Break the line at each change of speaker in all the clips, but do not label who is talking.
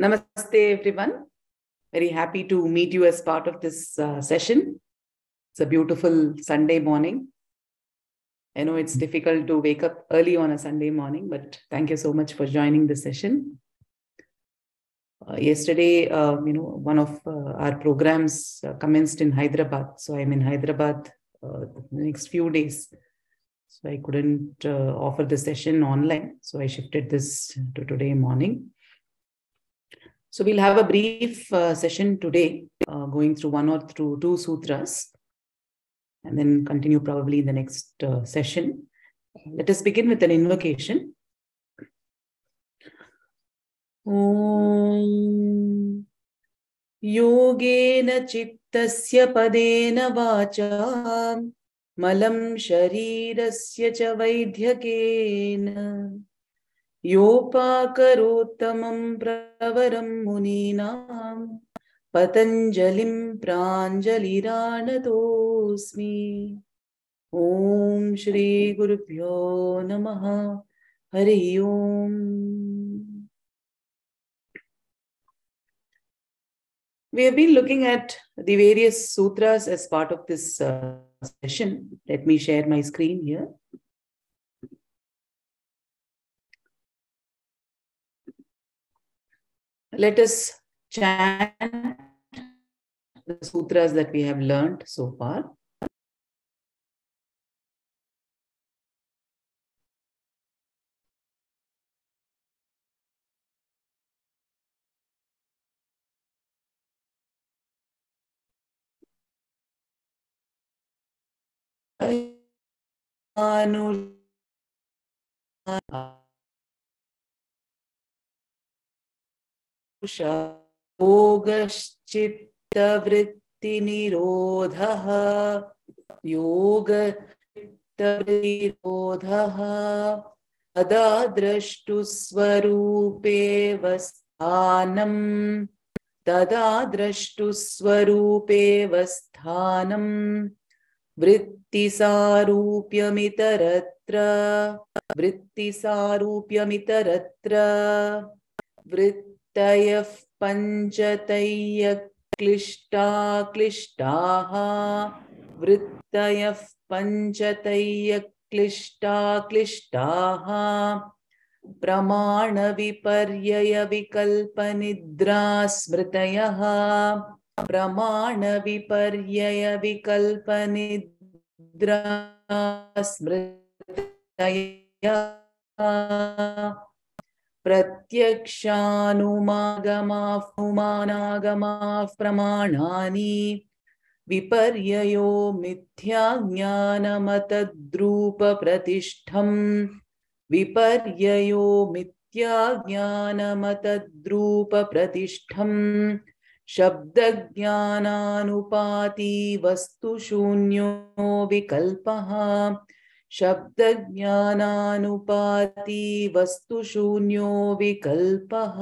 Namaste, everyone. Very happy to meet you as part of this uh, session. It's a beautiful Sunday morning. I know it's difficult to wake up early on a Sunday morning, but thank you so much for joining the session. Uh, yesterday, uh, you know, one of uh, our programs uh, commenced in Hyderabad. So I'm in Hyderabad uh, the next few days. So I couldn't offer the session online. So I shifted this to today morning. So we'll have a brief uh, session today, uh, going through one or through two sutras, and then continue probably in the next uh, session. Let us begin with an invocation. ॐ योगेन चित्तस्य पदेन वाचा मलं शरीरस्य च वैद्यकेन योपाकरोत्तमं प्रवरं मुनीनां पतञ्जलिं प्राञ्जलिरानतोऽस्मि ॐ श्रीगुरुभ्यो नमः हरि ओम् We have been looking at the various sutras as part of this uh, session. Let me share my screen here. Let us chant the sutras that we have learned so far. योगश्चित्तवृत्तिनिरोधः। योगचित्तवृत्तिनिरोधः तदा द्रष्टुस्वरूपेव स्थानम् तदा द्रष्टुस्वरूपेव स्थानम् वृत्तिसारूप्यमितरत्र। वृत्तिसारूप्यमितरत्र। वृत्तयः पञ्चतय्य क्लिष्टा क्लिष्टाः वृत्तयः पञ्चतय्य क्लिष्टा क्लिष्टाः प्रमाणविपर्ययविकल्पनिद्रा स्मृतयः प्रमाणविपर्ययविकल्पनिद्रा स्मृतयः प्रत्यक्षानुमागमानुमानागमाः प्रमाणानि विपर्ययो मिथ्याज्ञानमतद्रूपप्रतिष्ठम्। विपर्ययो मिथ्याज्ञानमतद्रूपप्रतिष्ठम्। शब्दज्ञानानुपाति वस्तुशून्यो विकल्पः। शब्द ज्ञानानुपाति वस्तु शून्यो विकल्पः।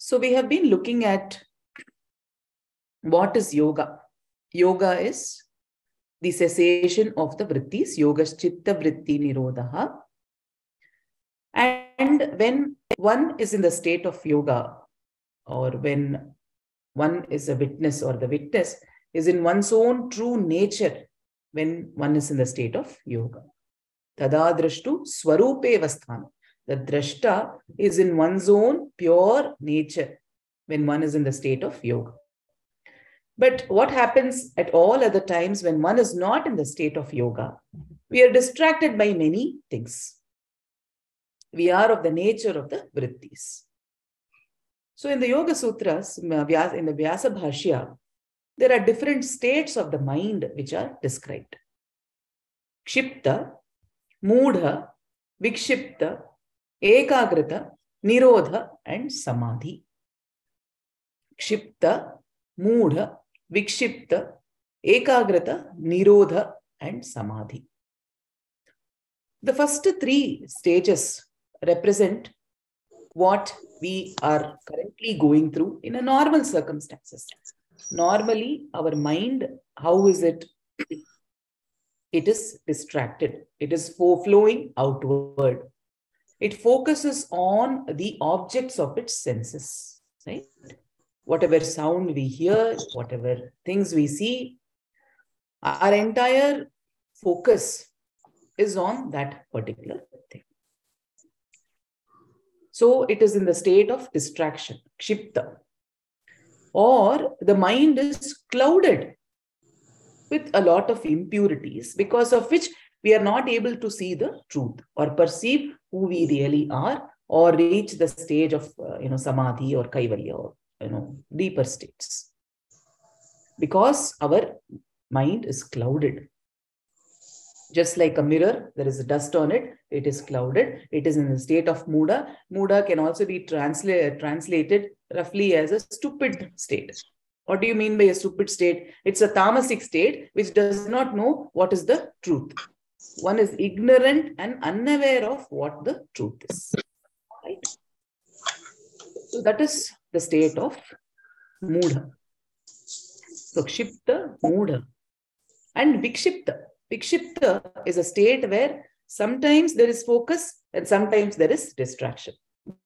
So we have been looking at what is yoga yoga is the of the वृत्तिस योगश्चित्त वृत्ति निरोधः and when one is in the state of yoga or when one is a witness or the witness is in one's own true nature, when one is in the state of yoga. Tada drashtu swarupe vasthana. The drashta is in one's own pure nature when one is in the state of yoga. But what happens at all other times when one is not in the state of yoga? We are distracted by many things. We are of the nature of the vrittis. So in the Yoga Sutras, uh, in the Vyasa Bhashya, there are different states of the mind which are described. Kshipta, Moodha, Vikshipta, Ekagrata, Nirodha, and Samadhi. Kshipta, Moodha, Vikshipta, Ekagrata, Nirodha, and Samadhi. The first three stages represent what we are currently going through in a normal circumstances. Normally, our mind, how is it? It is distracted. It is flowing outward. it focuses on the objects of its senses, right? Whatever sound we hear, whatever things we see, our entire focus is on that particular thing. So it is in the state of distraction, kshipta. Or the mind is clouded with a lot of impurities, because of which we are not able to see the truth or perceive who we really are or reach the stage of uh, you know samadhi or kaivalya or you know deeper states. Because our mind is clouded just like a mirror, there is dust on it, it is clouded, it is in the state of muda. Muda can also be transla- translated roughly as a stupid state. What do you mean by a stupid state? It's a tamasic state which does not know what is the truth. One is ignorant and unaware of what the truth is. Right? So that is the state of Mudha. So Kshipta. And Vikshipta. Vikshipta is a state where sometimes there is focus and sometimes there is distraction.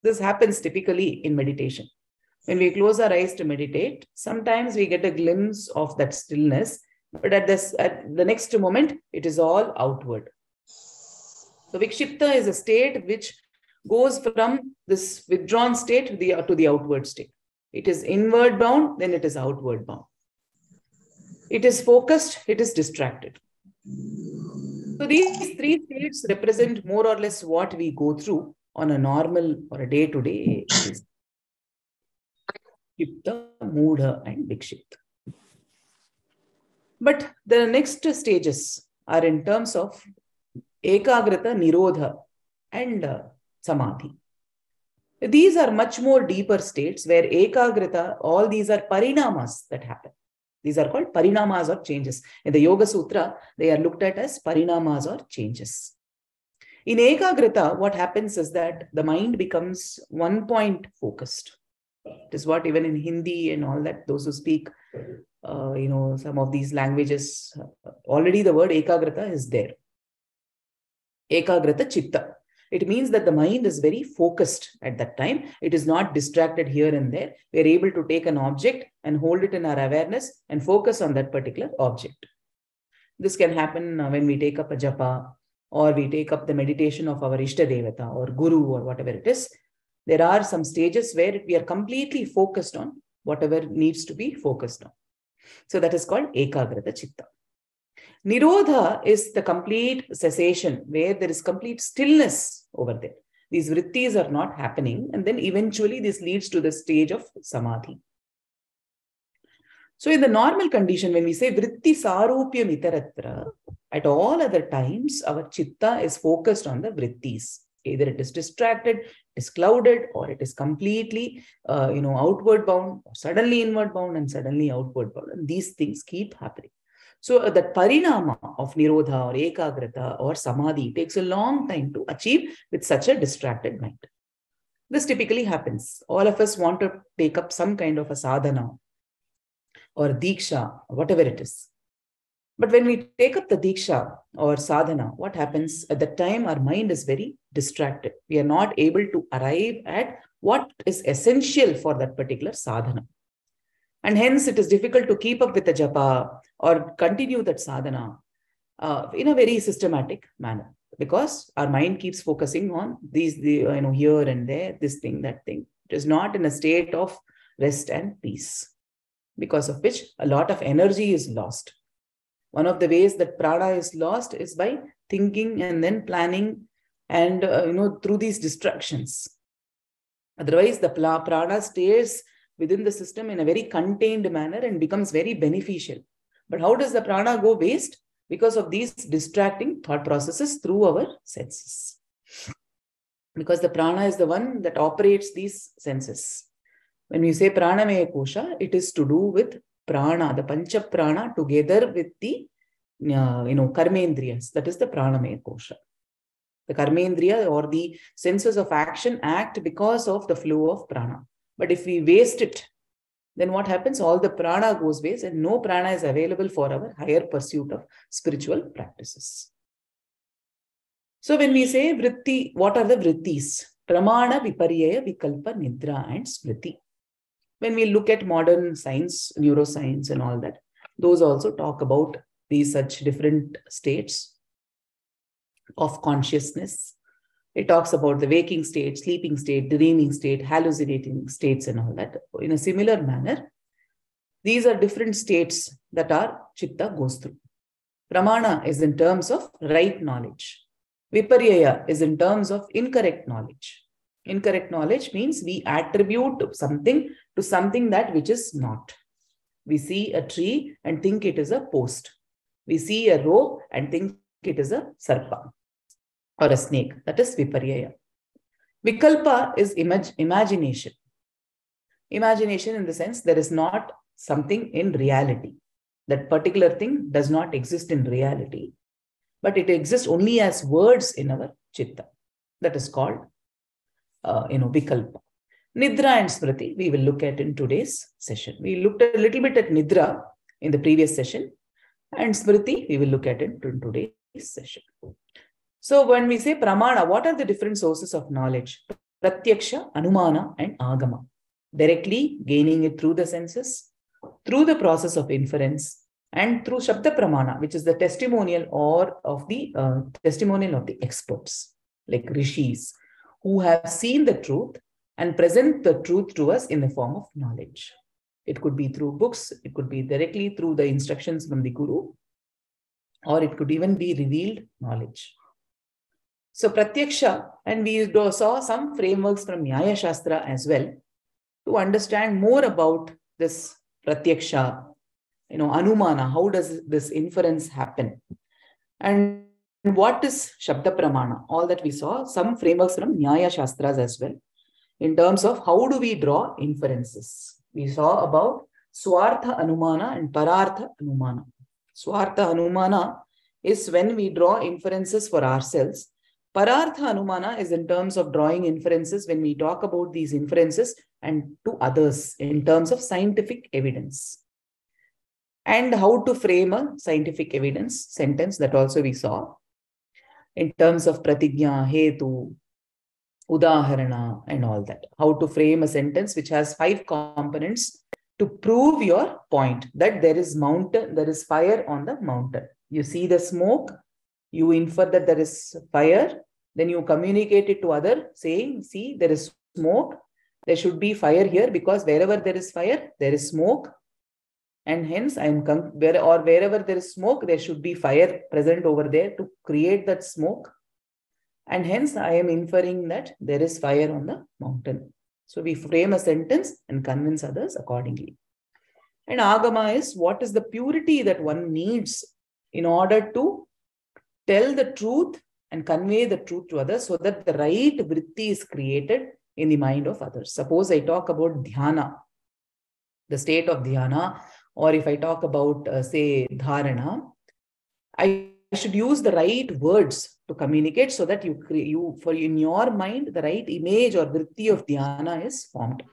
This happens typically in meditation. When we close our eyes to meditate, sometimes we get a glimpse of that stillness, but at this at the next moment, it is all outward. So Vikshipta is a state which goes from this withdrawn state to the, to the outward state. It is inward bound, then it is outward bound. It is focused, it is distracted. So these three states represent more or less what we go through on a normal or a day-to-day basis. Mudha, and Vikshipta. But the next stages are in terms of Ekagrata, Nirodha, and uh, Samadhi. These are much more deeper states where Ekagrata, all these are parinamas that happen. These are called parinamas or changes. In the Yoga Sutra, they are looked at as parinamas or changes. In Ekagrata, what happens is that the mind becomes one point focused. It is what even in Hindi and all that, those who speak, uh, you know, some of these languages, uh, already the word Ekagrata is there. Ekagrata Chitta. It means that the mind is very focused at that time. It is not distracted here and there. We are able to take an object and hold it in our awareness and focus on that particular object. This can happen uh, when we take up a japa or we take up the meditation of our Ishta Devata or Guru or whatever it is. There are some stages where we are completely focused on whatever needs to be focused on. So that is called Ekagrata Chitta. Nirodha is the complete cessation where there is complete stillness over there. These vrittis are not happening, and then eventually this leads to the stage of samadhi. So, in the normal condition, when we say vritti sarupyam itaratra, at all other times, our chitta is focused on the vrittis. Either it is distracted, it is clouded, or it is completely, uh, you know, outward bound, suddenly inward bound, and suddenly outward bound. And these things keep happening. So uh, that parinama of nirodha or ekagrata or samadhi takes a long time to achieve with such a distracted mind. This typically happens. All of us want to take up some kind of a sadhana or diksha, whatever it is. But when we take up the diksha or sadhana, what happens at that time? Our mind is very distracted. We are not able to arrive at what is essential for that particular sadhana. And hence, it is difficult to keep up with the japa or continue that sadhana uh, in a very systematic manner because our mind keeps focusing on these, the, you know, here and there, this thing, that thing. It is not in a state of rest and peace, because of which a lot of energy is lost. One of the ways that prana is lost is by thinking and then planning and, uh, you know, through these distractions. Otherwise, the prana stays within the system in a very contained manner and becomes very beneficial. But how does the prana go waste? Because of these distracting thought processes through our senses. Because the prana is the one that operates these senses. When we say pranamaya kosha, it is to do with prana, the pancha prana, together with the uh, you know karmendriyas. That is the pranamaya kosha. The karmendriya or the senses of action act because of the flow of prana. But if we waste it, then what happens? All the prana goes waste and no prana is available for our higher pursuit of spiritual practices. So when we say vritti, what are the vrittis? Pramana, Viparyaya, Vikalpa, Nidra, and Smriti. When we look at modern science, neuroscience, and all that, those also talk about these such different states of consciousness. It talks about the waking state, sleeping state, dreaming state, hallucinating states, and all that. In a similar manner, these are different states that our chitta goes through. Pramana is in terms of right knowledge. Viparyaya is in terms of incorrect knowledge. Incorrect knowledge means we attribute something to something that which is not. We see a tree and think it is a post. We see a rope and think it is a sarpa or a snake. That is viparyaya. Vikalpa is imag- imagination. Imagination in the sense there is not something in reality. That particular thing does not exist in reality but it exists only as words in our chitta. That is called, uh, you know, vikalpa. Nidra and Smriti, we will look at in today's session. We looked a little bit at Nidra in the previous session, and Smriti, we will look at it in today's session. So, when we say Pramana, what are the different sources of knowledge? Pratyaksha, Anumana, and Agama. Directly gaining it through the senses, through the process of inference, and through Shabda Pramana, which is the testimonial or of the uh, testimonial of the experts, like rishis, who have seen the truth and present the truth to us in the form of knowledge. It could be through books, it could be directly through the instructions from the Guru, or it could even be revealed knowledge. So Pratyaksha, and we saw some frameworks from Nyaya Shastra as well to understand more about this Pratyaksha you know anumana. How does this inference happen? And what is shabda pramana? All that we saw some frameworks from nyaya shastras as well in terms of how do we draw inferences. We saw about swartha anumana and parartha anumana. Swartha anumana is when we draw inferences for ourselves parartha anumana is in terms of drawing inferences when we talk about these inferences and to others in terms of scientific evidence and how to frame a scientific evidence sentence that also we saw in terms of pratigya, hetu, udaharana, and all that. How to frame a sentence which has five components to prove your point that there is mountain, there is fire on the mountain. You see the smoke, you infer that there is fire, then you communicate it to other saying, see, there is smoke, there should be fire here because wherever there is fire, there is smoke, and hence i am where or wherever there is smoke there should be fire present over there to create that smoke. And hence i am inferring that there is fire on the mountain. So we frame a sentence and convince others accordingly. And agama is what is the purity that one needs in order to tell the truth and convey the truth to others so that the right vritti is created in the mind of others suppose i talk about dhyana the state of dhyana or if I talk about, uh, say, dharana, I should use the right words to communicate so that you, create you for in your mind, the right image or vritti of dhyana is formed.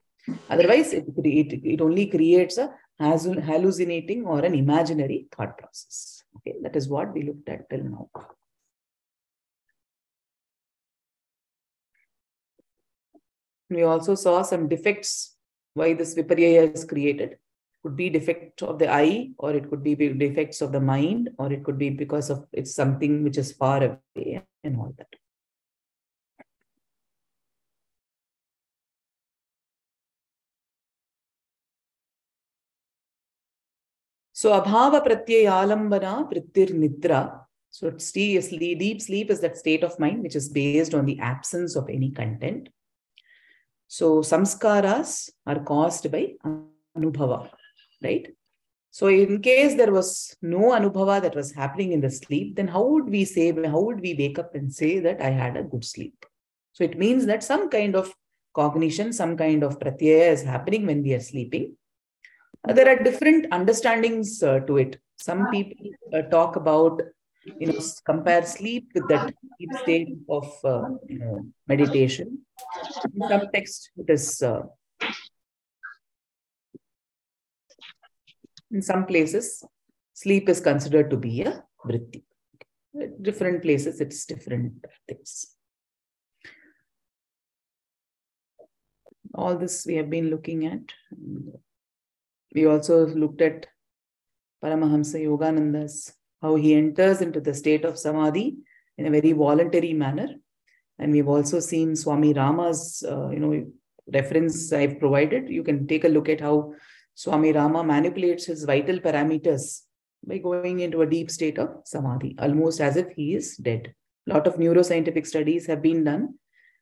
Otherwise, it, it, it only creates a hallucinating or an imaginary thought process. Okay, that is what we looked at till now. We also saw some defects why this viparya is created. Could be defect of the eye or it could be defects of the mind or it could be because of it's something which is far away and all that. So abhava pratyayalambana vrittir nidra so sleep, deep sleep is that state of mind which is based on the absence of any content so samskaras are caused by anubhava right? So in case there was no anubhava that was happening in the sleep, then how would we say, how would we wake up and say that I had a good sleep? So it means that some kind of cognition, some kind of pratyaya is happening when we are sleeping. Uh, there are different understandings uh, to it. Some people uh, talk about, you know, compare sleep with that deep state of, uh, you know, meditation. In some text, it is uh, In some places, sleep is considered to be a vritti. different places, it's different things. All this we have been looking at. We also looked at Paramahamsa Yogananda's, how he enters into the state of Samadhi in a very voluntary manner. And we've also seen Swami Rama's, uh, you know, reference I've provided. You can take a look at how Swami Rama manipulates his vital parameters by going into a deep state of samadhi, almost as if he is dead. A lot of neuroscientific studies have been done,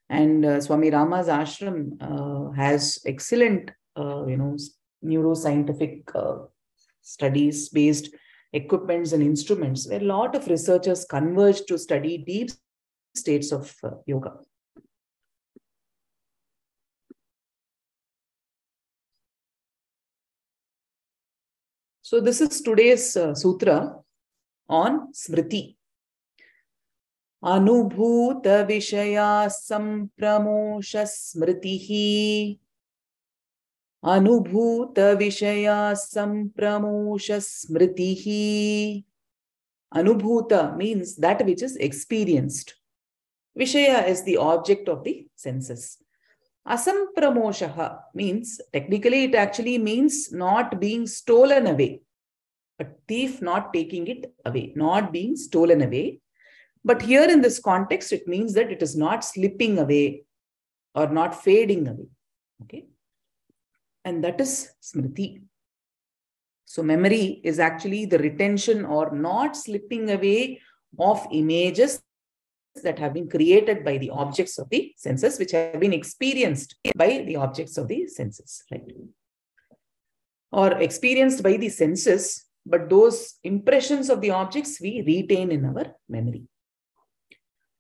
and uh, Swami Rama's ashram uh, has excellent, uh, you know, neuroscientific uh, studies based equipments and instruments where a lot of researchers converge to study deep states of uh, yoga. So this is today's uh, sutra on Smriti. अनुभूत विषया संप्रमोष स्मृति अनुभूत विषया संप्रमोष स्मृति Anubhuta means that which is experienced. Vishaya is the object of the senses. Asampramoshaha means, technically, it actually means not being stolen away. A thief not taking it away, not being stolen away. But here in this context, it means that it is not slipping away or not fading away. Okay. And that is smriti. So, memory is actually the retention or not slipping away of images that have been created by the objects of the senses, which have been experienced by the objects of the senses, right? Or experienced by the senses, but those impressions of the objects we retain in our memory.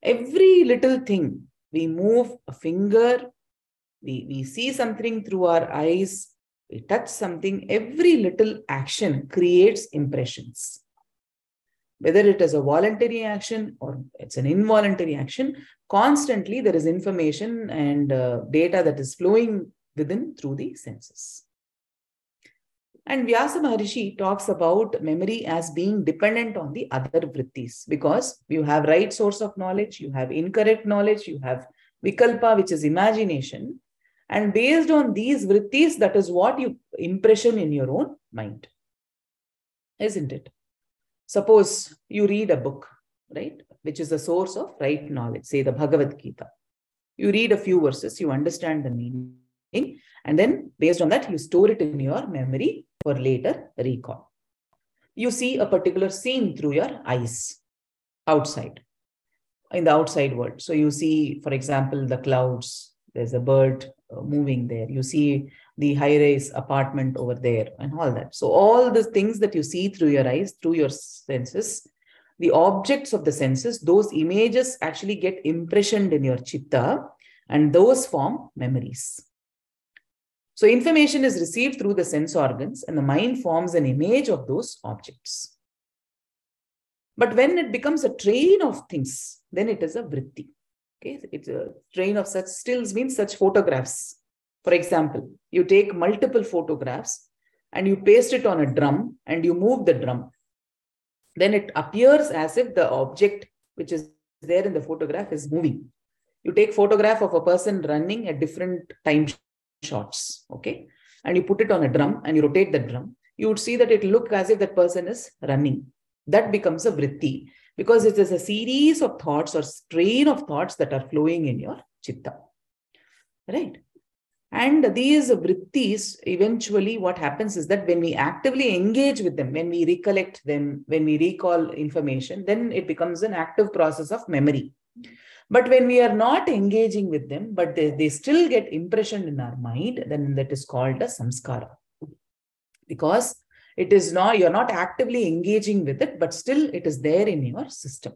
Every little thing, we move a finger, we, we see something through our eyes, we touch something, every little action creates impressions whether it is a voluntary action or it's an involuntary action, constantly there is information and uh, data that is flowing within through the senses. And Vyasa Maharishi talks about memory as being dependent on the other vrittis because you have right source of knowledge, you have incorrect knowledge, you have vikalpa, which is imagination. And based on these vrittis, that is what you impression in your own mind. Isn't it? Suppose you read a book, right, which is the source of right knowledge, say the Bhagavad Gita. You read a few verses, you understand the meaning, and then based on that, you store it in your memory for later recall. You see a particular scene through your eyes outside, in the outside world. So you see, for example, the clouds, there's a bird Uh, moving there. You see the high rise apartment over there and all that. So, all the things that you see through your eyes, through your senses, the objects of the senses, those images actually get impressioned in your chitta and those form memories. So, information is received through the sense organs and the mind forms an image of those objects. But when it becomes a train of things, then it is a vritti. Okay, it's a train of such stills means such photographs for example, you take multiple photographs and you paste it on a drum and you move the drum. Then it appears as if the object which is there in the photograph is moving. You take photograph of a person running at different time shots, okay? And you put it on a drum and you rotate the drum. You would see that it look as if that person is running. That becomes a vritti because it is a series of thoughts or strain of thoughts that are flowing in your chitta. Right? And these vrittis, eventually, what happens is that when we actively engage with them, when we recollect them, when we recall information, then it becomes an active process of memory. But when we are not engaging with them, but they, they still get impression in our mind, then that is called a samskara. Because it is not, you're not actively engaging with it, but still it is there in your system.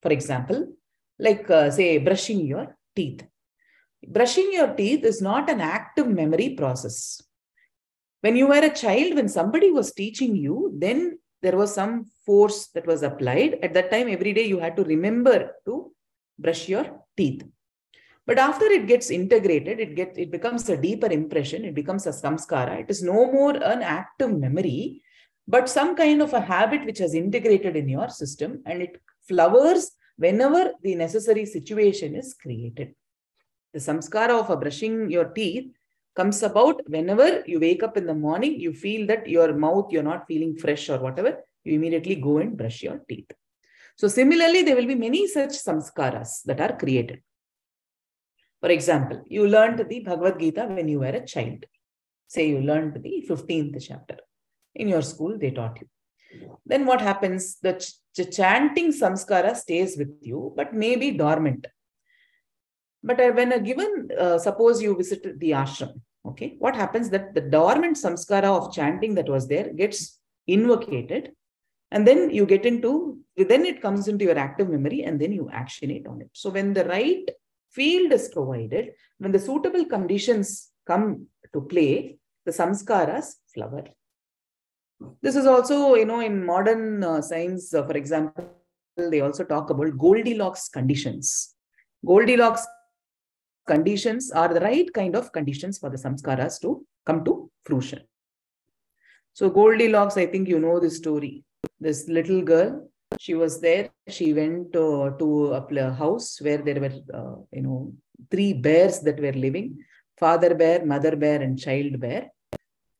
For example, like uh, say brushing your teeth brushing your teeth is not an active memory process. When you were a child, when somebody was teaching you, then there was some force that was applied. At that time, every day you had to remember to brush your teeth. But after it gets integrated, it gets it becomes a deeper impression, it becomes a samskara. It is no more an active memory, but some kind of a habit which has integrated in your system and it flowers whenever the necessary situation is created. The samskara of brushing your teeth comes about whenever you wake up in the morning, you feel that your mouth, you're not feeling fresh or whatever, you immediately go and brush your teeth. So similarly, there will be many such samskaras that are created. For example, you learned the Bhagavad Gita when you were a child. Say you learned the 15th chapter. In your school, they taught you. Then what happens? The ch chanting samskara stays with you, but may be dormant. But uh, when a given, uh, suppose you visit the ashram, okay, what happens that the dormant samskara of chanting that was there gets invocated and then you get into, then it comes into your active memory and then you actionate on it. So when the right field is provided, when the suitable conditions come to play, the samskaras flower. This is also, you know, in modern uh, science, uh, for example, they also talk about Goldilocks conditions. Goldilocks conditions are the right kind of conditions for the samskaras to come to fruition. So Goldilocks, I think you know the story. This little girl, she was there. She went uh, to a house where there were, uh, you know, three bears that were living: father bear, mother bear, and child bear.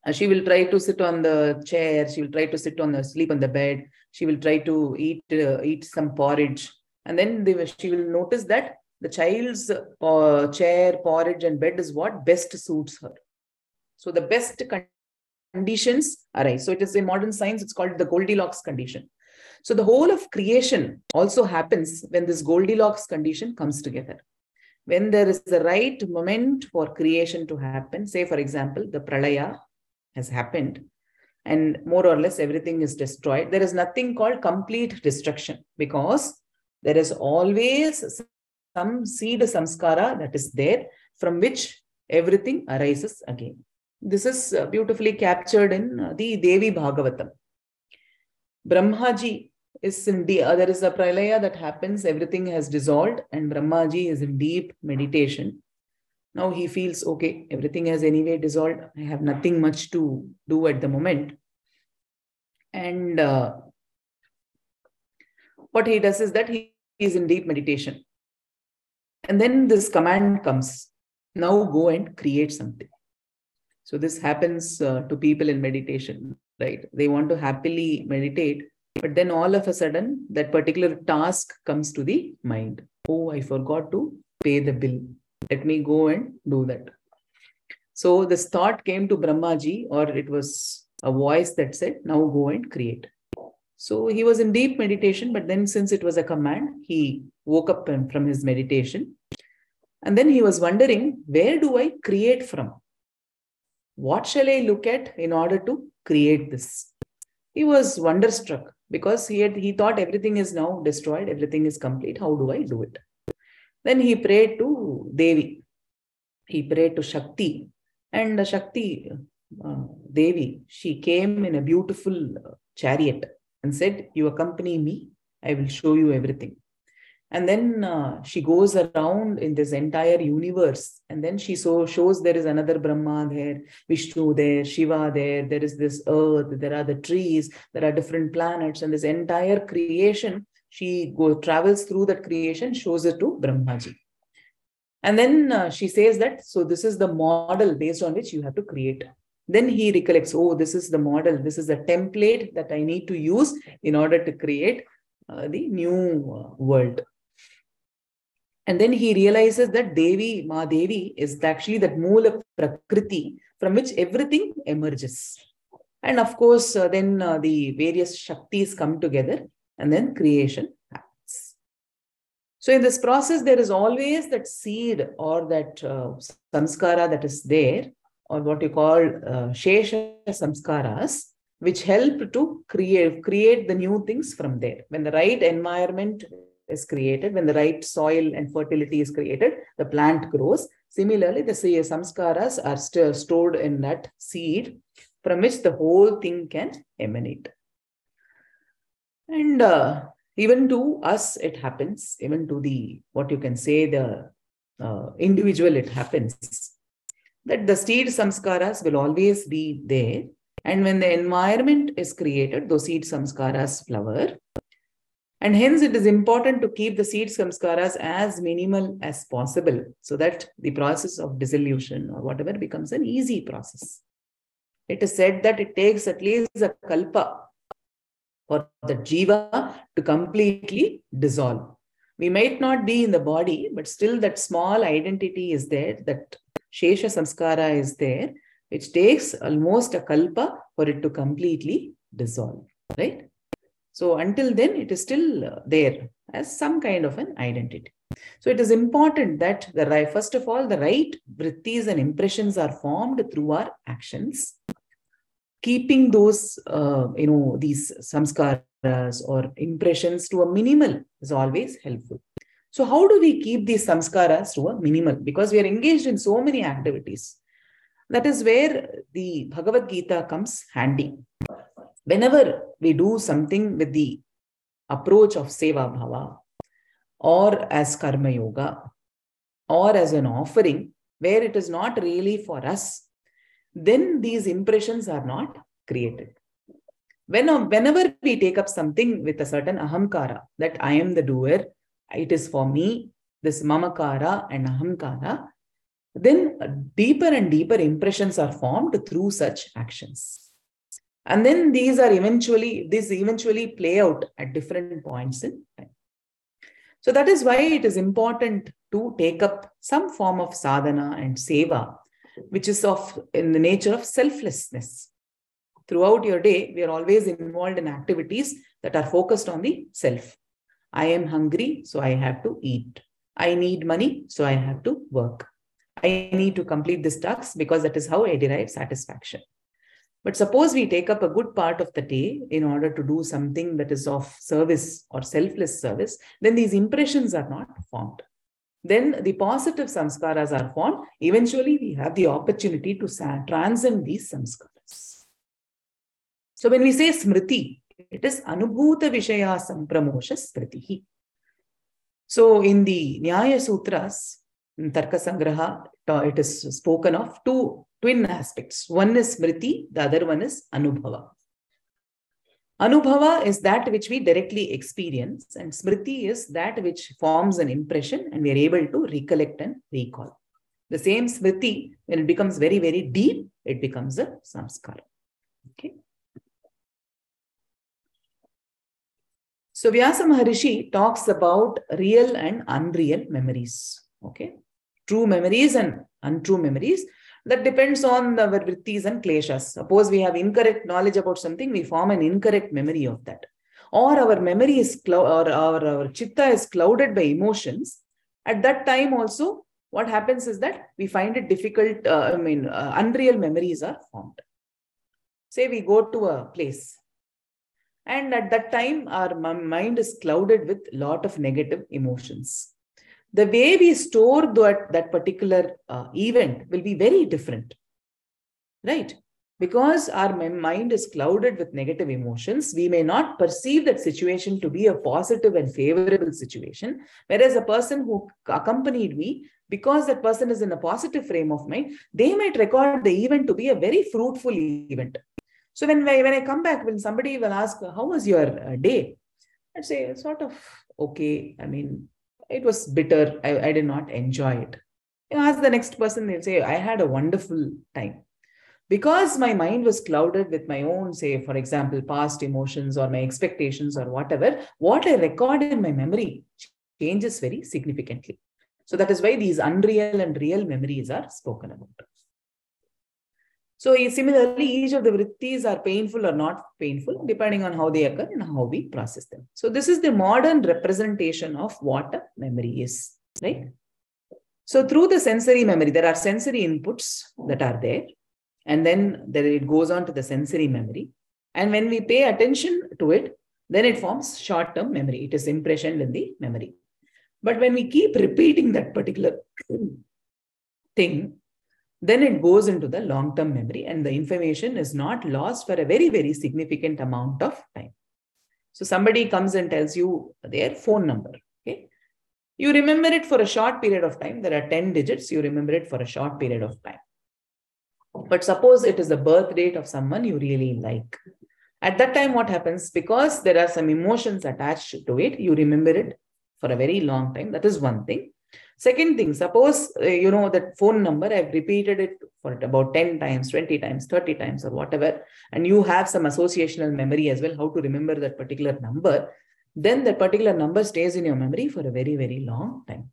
Uh, she will try to sit on the chair. She will try to sit on the sleep on the bed. She will try to eat uh, eat some porridge, and then they, she will notice that the child's uh, chair, porridge, and bed is what best suits her. So the best conditions arise. So it is in modern science, it's called the Goldilocks condition. So the whole of creation also happens when this Goldilocks condition comes together. When there is the right moment for creation to happen, say, for example, the pralaya has happened and more or less everything is destroyed, there is nothing called complete destruction because there is always some seed samskara that is there from which everything arises again. This is uh, beautifully captured in uh, the Devi Bhagavatam. Brahmaji is in the, there is a pralaya that happens, everything has dissolved, and Brahmaji is in deep meditation. Now he feels, okay, everything has anyway dissolved. I have nothing much to do at the moment. And uh, what he does is that he is in deep meditation. And then this command comes now go and create something. So this happens uh, to people in meditation, right? They want to happily meditate, but then all of a sudden that particular task comes to the mind. Oh, I forgot to pay the bill. Let me go and do that. So this thought came to Brahmaji, or it was a voice that said, now go and create. So he was in deep meditation, but then since it was a command, he woke up from his meditation. And then he was wondering, where do I create from? What shall I look at in order to create this? He was wonderstruck because he had he thought everything is now destroyed, everything is complete. How do I do it? Then he prayed to Devi. He prayed to Shakti. And Shakti, uh, Devi, she came in a beautiful chariot and said, You accompany me, I will show you everything. And then uh, she goes around in this entire universe. And then she so shows there is another Brahma there, Vishnu there, Shiva there, there is this earth, there are the trees, there are different planets, and this entire creation, she go travels through that creation, shows it to Brahmaji. And then uh, she says that, so this is the model based on which you have to create. Then he recollects, oh, this is the model, this is the template that I need to use in order to create uh, the new uh, world. And then he realizes that Devi, Ma Devi, is actually that Moola Prakriti from which everything emerges. And of course, uh, then uh, the various Shaktis come together and then creation happens. So in this process, there is always that seed or that uh, samskara that is there or what you call uh, shesha samskaras, which help to create, create the new things from there. When the right environment is created, when the right soil and fertility is created, the plant grows. Similarly, the samskaras are stored in that seed from which the whole thing can emanate. And uh, even to us, it happens, even to the, what you can say, the uh, individual, it happens that the seed samskaras will always be there. And when the environment is created, those seed samskaras flower. And hence, it is important to keep the seed samskaras as minimal as possible so that the process of dissolution or whatever becomes an easy process. It is said that it takes at least a kalpa for the jiva to completely dissolve. We might not be in the body, but still that small identity is there, that Shesha Samskara is there, which takes almost a kalpa for it to completely dissolve, right? So until then, it is still uh, there as some kind of an identity. So it is important that the right, first of all, the right vrittis and impressions are formed through our actions. Keeping those, uh, you know, these samskaras or impressions to a minimal is always helpful. So how do we keep these samskaras to a minimal? Because we are engaged in so many activities. That is where the Bhagavad Gita comes handy whenever we do something with the approach of seva bhava or as karma yoga or as an offering where it is not really for us then these impressions are not created. When, whenever we take up something with a certain ahamkara that i am the doer it is for me this mamakara and ahamkara then deeper and deeper impressions are formed through such actions and then these are eventually, these eventually play out at different points in time. So that is why it is important to take up some form of sadhana and seva, which is of in the nature of selflessness. Throughout your day, we are always involved in activities that are focused on the self. I am hungry, so I have to eat. I need money, so I have to work. I need to complete this task because that is how I derive satisfaction. But suppose we take up a good part of the day in order to do something that is of service or selfless service, then these impressions are not formed. Then the positive samskaras are formed. Eventually, we have the opportunity to transcend these samskaras. So when we say smriti, it is anubhuta vishaya sampramosha smriti. So in the Nyaya Sutras, in Tarka Sangraha, uh, it is spoken of two twin aspects. One is Smriti, the other one is Anubhava. Anubhava is that which we directly experience, and Smriti is that which forms an impression and we are able to recollect and recall. The same Smriti, when it becomes very, very deep, it becomes a samskara. Okay. So Vyasa Maharishi talks about real and unreal memories. Okay. True memories and untrue memories. That depends on our vrittis and kleshas. Suppose we have incorrect knowledge about something, we form an incorrect memory of that. Or our memory is, or our, our chitta is clouded by emotions. At that time also, what happens is that we find it difficult, uh, I mean, uh, unreal memories are formed. Say we go to a place and at that time our mind is clouded with lot of negative emotions the way we store that, that particular uh, event will be very different. Right? Because our mind is clouded with negative emotions, we may not perceive that situation to be a positive and favorable situation. Whereas a person who accompanied me, because that person is in a positive frame of mind, they might record the event to be a very fruitful event. So when I, when I come back, when somebody will ask, how was your uh, day? I'd say, sort of okay. I mean, it was bitter. I, I did not enjoy it. You ask the next person, they'll say, I had a wonderful time. Because my mind was clouded with my own, say, for example, past emotions or my expectations or whatever, what I record in my memory changes very significantly. So that is why these unreal and real memories are spoken about. So similarly, each of the vrittis are painful or not painful, depending on how they occur and how we process them. So this is the modern representation of what a memory is, right? So through the sensory memory, there are sensory inputs that are there. And then there it goes on to the sensory memory. And when we pay attention to it, then it forms short-term memory. It is impressioned in the memory. But when we keep repeating that particular thing, then it goes into the long term memory and the information is not lost for a very, very significant amount of time. So somebody comes and tells you their phone number. Okay. You remember it for a short period of time. There are 10 digits. You remember it for a short period of time. But suppose it is the birth date of someone you really like. At that time, what happens? Because there are some emotions attached to it, you remember it for a very long time. That is one thing. Second thing, suppose uh, you know that phone number, I've repeated it for about 10 times, 20 times, 30 times, or whatever, and you have some associational memory as well, how to remember that particular number, then that particular number stays in your memory for a very, very long time.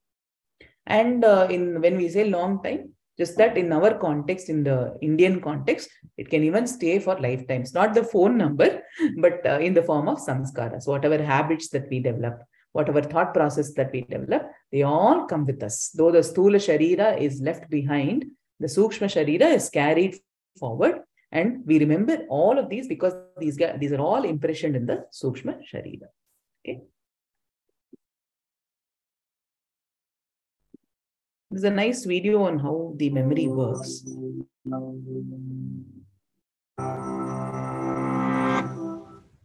And uh, in when we say long time, just that in our context, in the Indian context, it can even stay for lifetimes, not the phone number, but uh, in the form of samskaras, whatever habits that we develop, whatever thought process that we develop, they all come with us. Though the Sthula Sharira is left behind, the Sukshma Sharira is carried forward. And we remember all of these because these, these are all impressioned in the Sukshma Sharira. Okay. There's a nice video on how the memory works.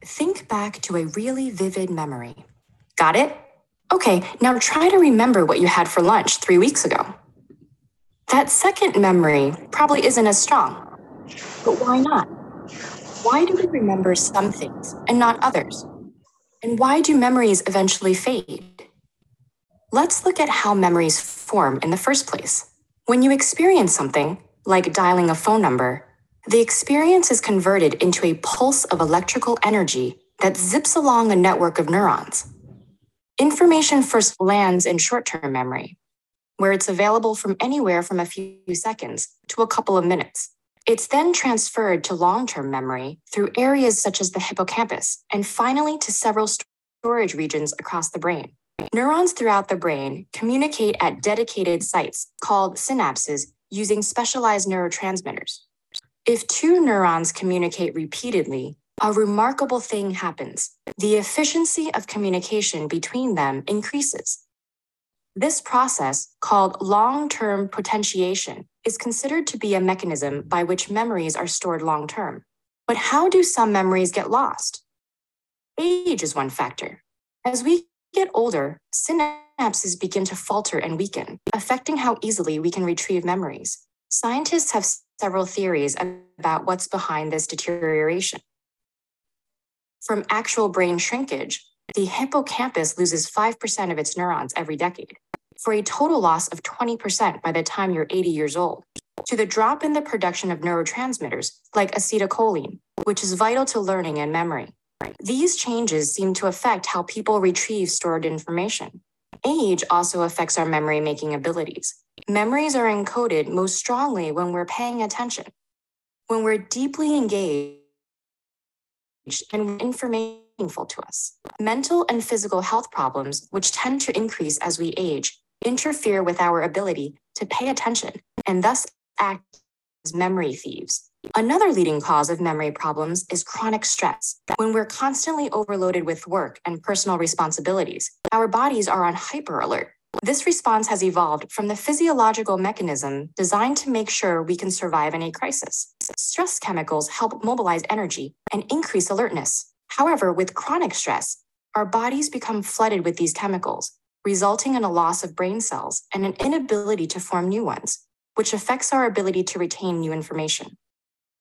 Think back to a really vivid memory. Got it? Okay, now try to remember what you had for lunch three weeks ago. That second memory probably isn't as strong. But why not? Why do we remember some things and not others? And why do memories eventually fade? Let's look at how memories form in the first place. When you experience something, like dialing a phone number, the experience is converted into a pulse of electrical energy that zips along a network of neurons. Information first lands in short term memory, where it's available from anywhere from a few seconds to a couple of minutes. It's then transferred to long term memory through areas such as the hippocampus and finally to several storage regions across the brain. Neurons throughout the brain communicate at dedicated sites called synapses using specialized neurotransmitters. If two neurons communicate repeatedly, a remarkable thing happens. The efficiency of communication between them increases. This process, called long term potentiation, is considered to be a mechanism by which memories are stored long term. But how do some memories get lost? Age is one factor. As we get older, synapses begin to falter and weaken, affecting how easily we can retrieve memories. Scientists have several theories about what's behind this deterioration. From actual brain shrinkage, the hippocampus loses 5% of its neurons every decade, for a total loss of 20% by the time you're 80 years old, to the drop in the production of neurotransmitters like acetylcholine, which is vital to learning and memory. These changes seem to affect how people retrieve stored information. Age also affects our memory making abilities. Memories are encoded most strongly when we're paying attention, when we're deeply engaged and information meaningful to us. Mental and physical health problems, which tend to increase as we age, interfere with our ability to pay attention and thus act as memory thieves. Another leading cause of memory problems is chronic stress. When we're constantly overloaded with work and personal responsibilities, our bodies are on hyper alert. This response has evolved from the physiological mechanism designed to make sure we can survive in a crisis. Stress chemicals help mobilize energy and increase alertness. However, with chronic stress, our bodies become flooded with these chemicals, resulting in a loss of brain cells and an inability to form new ones, which affects our ability to retain new information.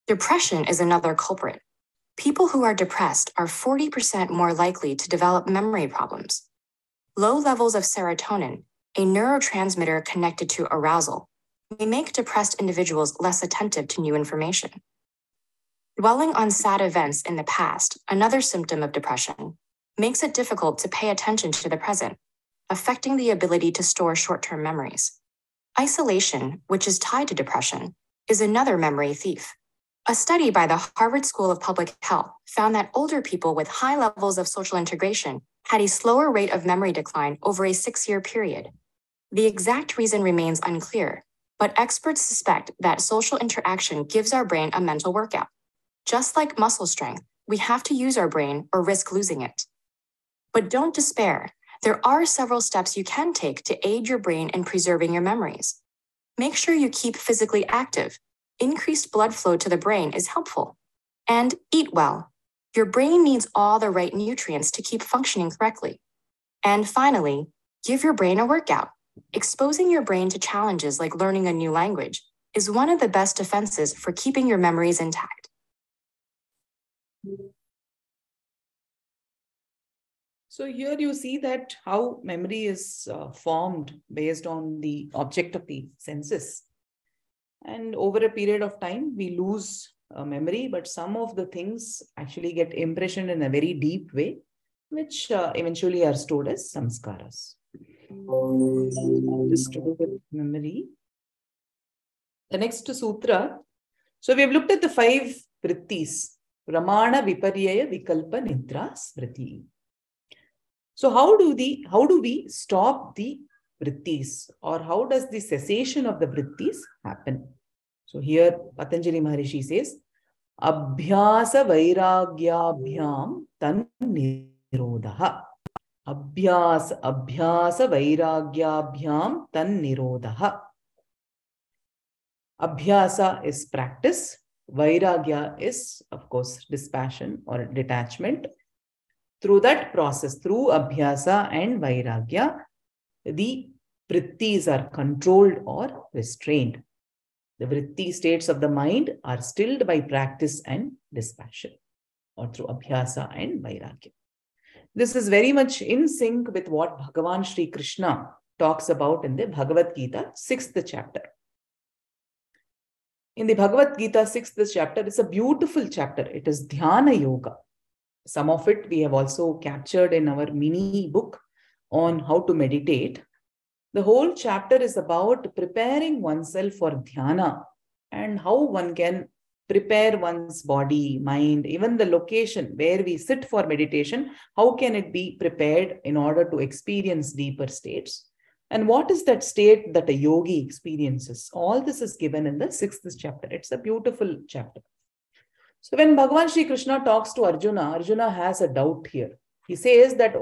Depression is another culprit. People who are depressed are 40% more likely to develop memory problems. Low levels of serotonin, a neurotransmitter connected to arousal, may make depressed individuals less attentive to new information. Dwelling on sad events in the past, another symptom of depression, makes it difficult to pay attention to the present, affecting the ability to store short term memories. Isolation, which is tied to depression, is another memory thief. A study by the Harvard School of Public Health found that older people with high levels of social integration had a slower rate of memory decline over a six year period. The exact reason remains unclear, but experts suspect that social interaction gives our brain a mental workout. Just like muscle strength, we have to use our brain or risk losing it. But don't despair. There are several steps you can take to aid your brain in preserving your memories. Make sure you keep physically active increased blood flow to the brain is helpful. And eat well. Your brain needs all the right nutrients to keep functioning correctly. And finally, give your brain a workout. Exposing your brain to challenges like learning a new language is one of the best defenses for keeping your memories intact.
So here you see that how memory is uh, formed based on the object of the senses. And over a period of time, we lose memory, but some of the things actually get impression in a very deep way, which uh, eventually are stored as samskaras. This to do with memory. The next sutra. So we have looked at the five vrittis. Pramana Viparyaya, Vikalpa, Nidra, Smriti. So how do the how do we stop the vrittis or how does the cessation of the vrittis happen? So here Patanjali Maharishi says, Abhyasa Vairagyabhyam Tan Nirodha. Abhyas, Abhyasa Vairagyabhyam Tan Nirodha. Abhyasa is practice. Vairagya is, of course, dispassion or detachment. Through that process, through Abhyasa and Vairagya, the vrittis are controlled or restrained. The vritti states of the mind are stilled by practice and dispassion or through Abhyasa and Vairagya. This is very much in sync with what Bhagavan Sri Krishna talks about in the Bhagavad Gita, sixth chapter. In the Bhagavad Gita, sixth chapter, it's a beautiful chapter. It is Dhyana Yoga. Some of it we have also captured in our mini book on how to meditate. The whole chapter is about preparing oneself for dhyana and how one can prepare one's body, mind, even the location where we sit for meditation, how can it be prepared in order to experience deeper states? And what is that state that a yogi experiences? All this is given in the sixth chapter. It's a beautiful chapter. So when Bhagavan Sri Krishna talks to Arjuna, Arjuna has a doubt here. He says that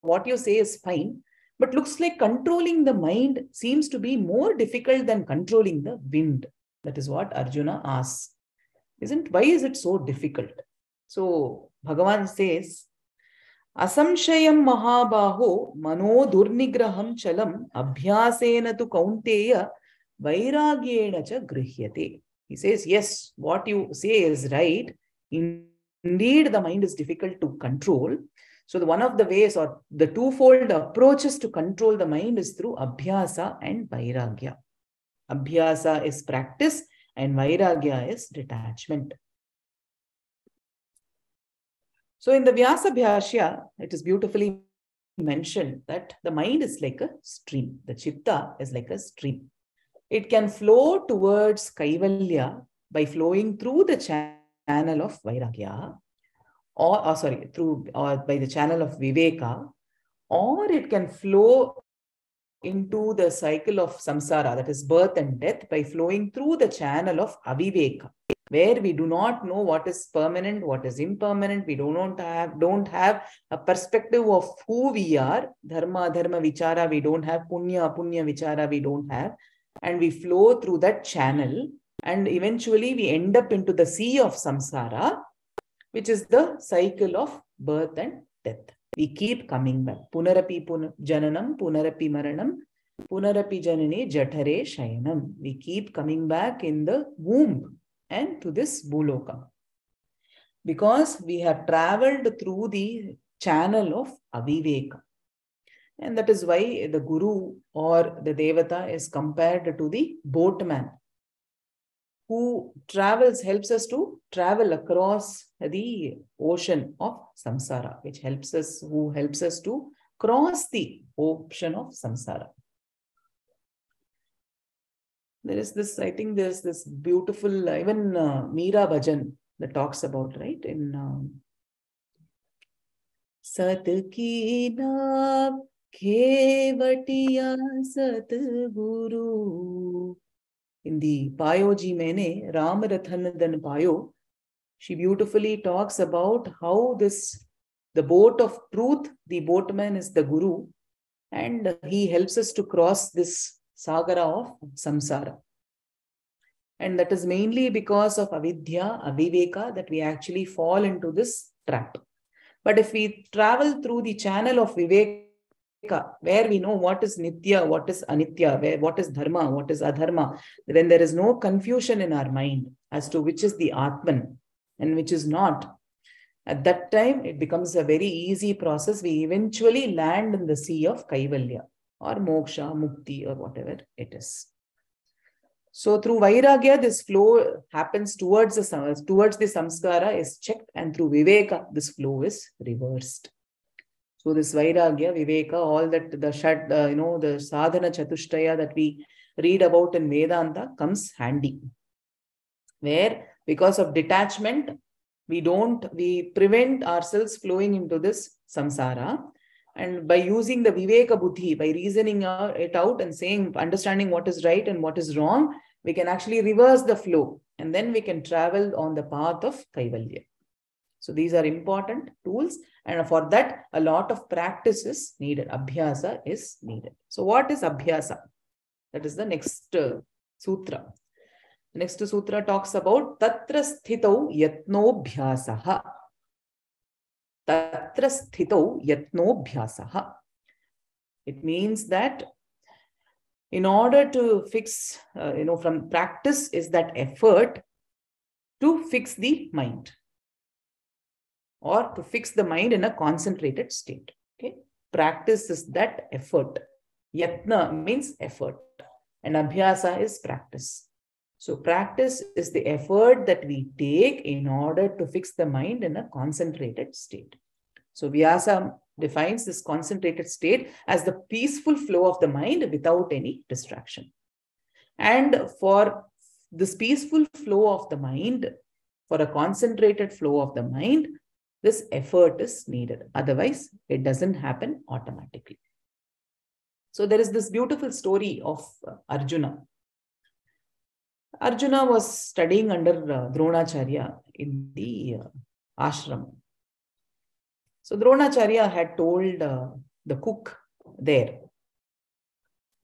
what you say is fine, but looks like controlling the mind seems to be more difficult than controlling the wind. That is what Arjuna asks. Isn't why is it so difficult? So Bhagavan says, అసంశయం మహాబాహో chalam దుర్నిగ్రహం Chalam అభ్యాసేన to Kaunteya na cha గృహ్యతే he says yes what you say is right indeed the mind is difficult to control so the one of the ways or the twofold approaches to control the mind is through abhyasa and vairagya abhyasa is practice and vairagya is detachment so in the Vyasa Bhashya, it is beautifully mentioned that the mind is like a stream. The chitta is like a stream. It can flow towards Kaivalya by flowing through the channel of Vairagya, or, or sorry, through or by the channel of Viveka, or it can flow into the cycle of samsara, that is birth and death, by flowing through the channel of aviveka where we do not know what is permanent, what is impermanent. We do not have, don't have a perspective of who we are. Dharma, dharma, vichara, we don't have. Punya, punya, vichara, we don't have. And we flow through that channel. And eventually we end up into the sea of samsara, which is the cycle of birth and death. We keep coming back. Punarapi pun jananam, punarapi maranam, punarapi janani jatare shayanam. We keep coming back in the womb and to this Bhuloka. Because we have traveled through the channel of Aviveka. And that is why the Guru or the Devata is compared to the boatman who travels, helps us to travel across the ocean of samsara, which helps us, who helps us to cross the ocean of samsara. There is this i think there's this beautiful uh, even uh, meera bhajan that talks about right in um, khevatiya sat guru in the payoji mene ram rathan payo she beautifully talks about how this the boat of truth the boatman is the guru and he helps us to cross this sagara of samsara. And that is mainly because of avidya, aviveka, that we actually fall into this trap. But if we travel through the channel of viveka, where we know what is nitya, what is anitya, where what is dharma, what is adharma, then there is no confusion in our mind as to which is the atman and which is not. At that time, it becomes a very easy process. We eventually land in the sea of Kaivalya or Moksha, Mukti, or whatever it is. So through Vairagya, this flow happens towards the, towards the samskara is checked and through Viveka, this flow is reversed. So this Vairagya, Viveka, all that the uh, you know, the Sadhana Chatushtaya that we read about in Vedanta comes handy. Where because of detachment, we don't, we prevent ourselves flowing into this samsara. And by using the Viveka Buddhi, by reasoning it out and saying, understanding what is right and what is wrong, we can actually reverse the flow and then we can travel on the path of Kaivalya. So these are important tools. And for that, a lot of practice is needed. Abhyasa is needed. So what is Abhyasa? That is the next uh, sutra. The next sutra talks about Tatra Sthitau Yatnobhyasaha. Tatra Sthitau Yatnobhyasaha. It means that in order to fix, uh, you know, from practice is that effort to fix the mind or to fix the mind in a concentrated state. Okay. Practice is that effort. Yatna means effort and abhyasa is practice. So practice is the effort that we take in order to fix the mind in a concentrated state. So Vyasa defines this concentrated state as the peaceful flow of the mind without any distraction. And for this peaceful flow of the mind, for a concentrated flow of the mind, this effort is needed. Otherwise, it doesn't happen automatically. So there is this beautiful story of uh, Arjuna. Arjuna was studying under uh, Dronacharya in the uh, ashram. So Dronacharya had told uh, the cook there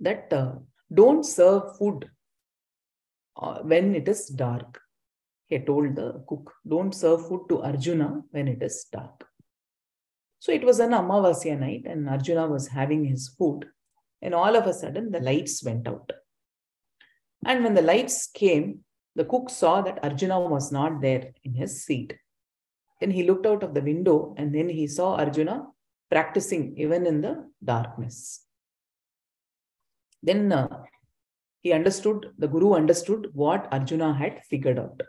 that uh, don't serve food uh, when it is dark. He told the cook, don't serve food to Arjuna when it is dark. So it was an Amavasya night and Arjuna was having his food and all of a sudden the lights went out. And when the lights came, the cook saw that Arjuna was not there in his seat. Then he looked out of the window and then he saw Arjuna practicing even in the darkness. Then uh, he understood, the Guru understood what Arjuna had figured out.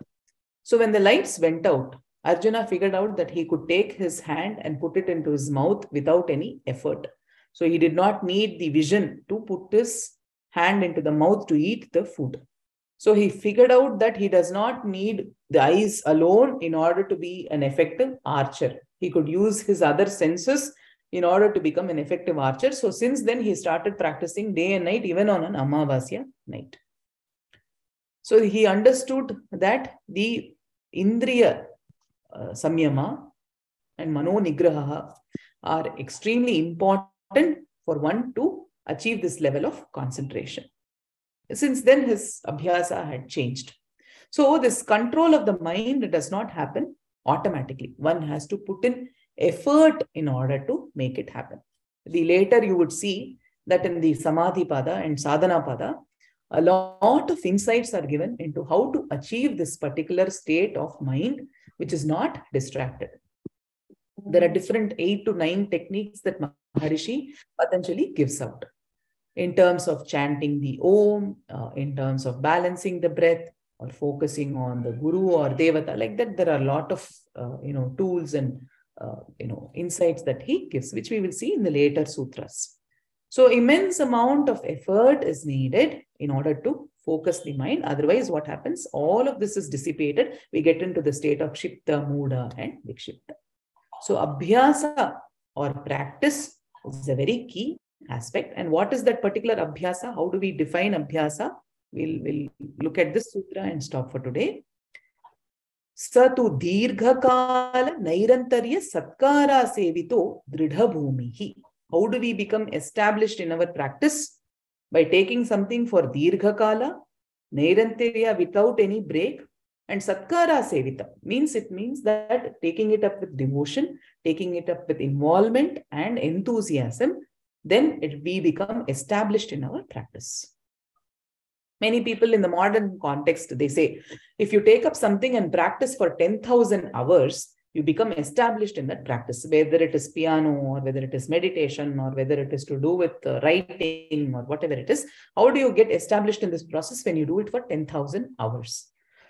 So when the lights went out, Arjuna figured out that he could take his hand and put it into his mouth without any effort. So he did not need the vision to put his hand into the mouth to eat the food. So he figured out that he does not need the eyes alone in order to be an effective archer. He could use his other senses in order to become an effective archer. So since then, he started practicing day and night, even on an Amavasya night. So he understood that the Indriya uh, Samyama and Mano Nigraha are extremely important for one to achieve this level of concentration. Since then, his abhyasa had changed. So, this control of the mind does not happen automatically. One has to put in effort in order to make it happen. The later you would see that in the Samadhi Pada and Sadhana Pada, a lot of insights are given into how to achieve this particular state of mind, which is not distracted. There are different eight to nine techniques that Maharishi Patanjali gives out in terms of chanting the Om, uh, in terms of balancing the breath or focusing on the Guru or Devata. Like that, there are a lot of, uh, you know, tools and, uh, you know, insights that he gives, which we will see in the later sutras. So immense amount of effort is needed in order to focus the mind. Otherwise, what happens? All of this is dissipated. We get into the state of Kshipta, Muda, and Vikshipta. So Abhyasa or practice is a very key aspect. And what is that particular abhyasa? How do we define abhyasa? We'll, we'll look at this sutra and stop for today. Dirghakala nairantarya satkara sevito dridha bhumihi. How do we become established in our practice? By taking something for dirghakala, nairantarya without any break, and satkara sevita means it means that taking it up with devotion, taking it up with involvement and enthusiasm, then it, we become established in our practice. Many people in the modern context, they say, if you take up something and practice for 10,000 hours, you become established in that practice, whether it is piano or whether it is meditation or whether it is to do with uh, writing or whatever it is. How do you get established in this process when you do it for 10,000 hours?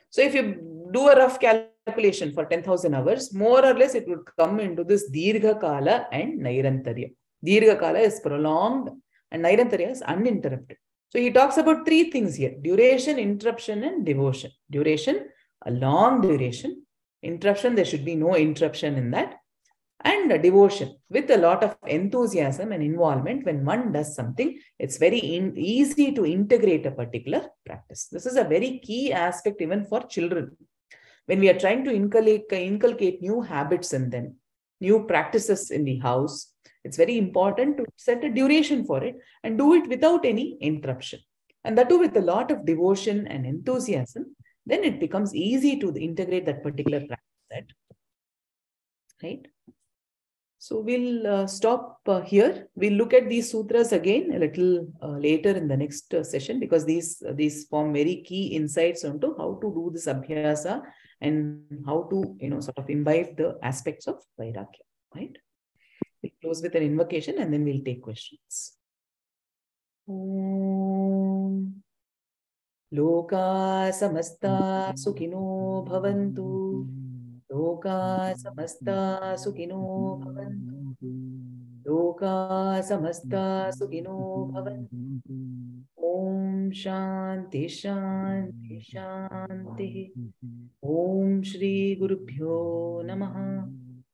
So if you do a rough calculation for 10,000 hours, more or less it would come into this Dirgha Kala and Nairantarya. Dirgha Kala is prolonged and Nairantarya is uninterrupted. So he talks about three things here duration, interruption, and devotion. Duration, a long duration, interruption, there should be no interruption in that. And devotion with a lot of enthusiasm and involvement. When one does something, it's very in, easy to integrate a particular practice. This is a very key aspect even for children. When we are trying to inculcate, inculcate new habits in them, new practices in the house, it's very important to set a duration for it and do it without any interruption. And that too with a lot of devotion and enthusiasm then it becomes easy to integrate that particular practice set. Right? So we'll uh, stop uh, here. We'll look at these sutras again a little uh, later in the next uh, session because these uh, these form very key insights onto how to do this abhyasa and how to you know sort of imbibe the aspects of vairagya. Right? We'll close with an invocation and then we'll take questions. Om. लोका समस्ता सुखिनो भवन्तु। लोका समस्ता सुखिनो भवन्तु। लोका समस्ता सुखिनो भवन्तु। ॐ शान्ति शान्ति, शान्तिः। ॐ श्रीगुरुभ्यो नमः।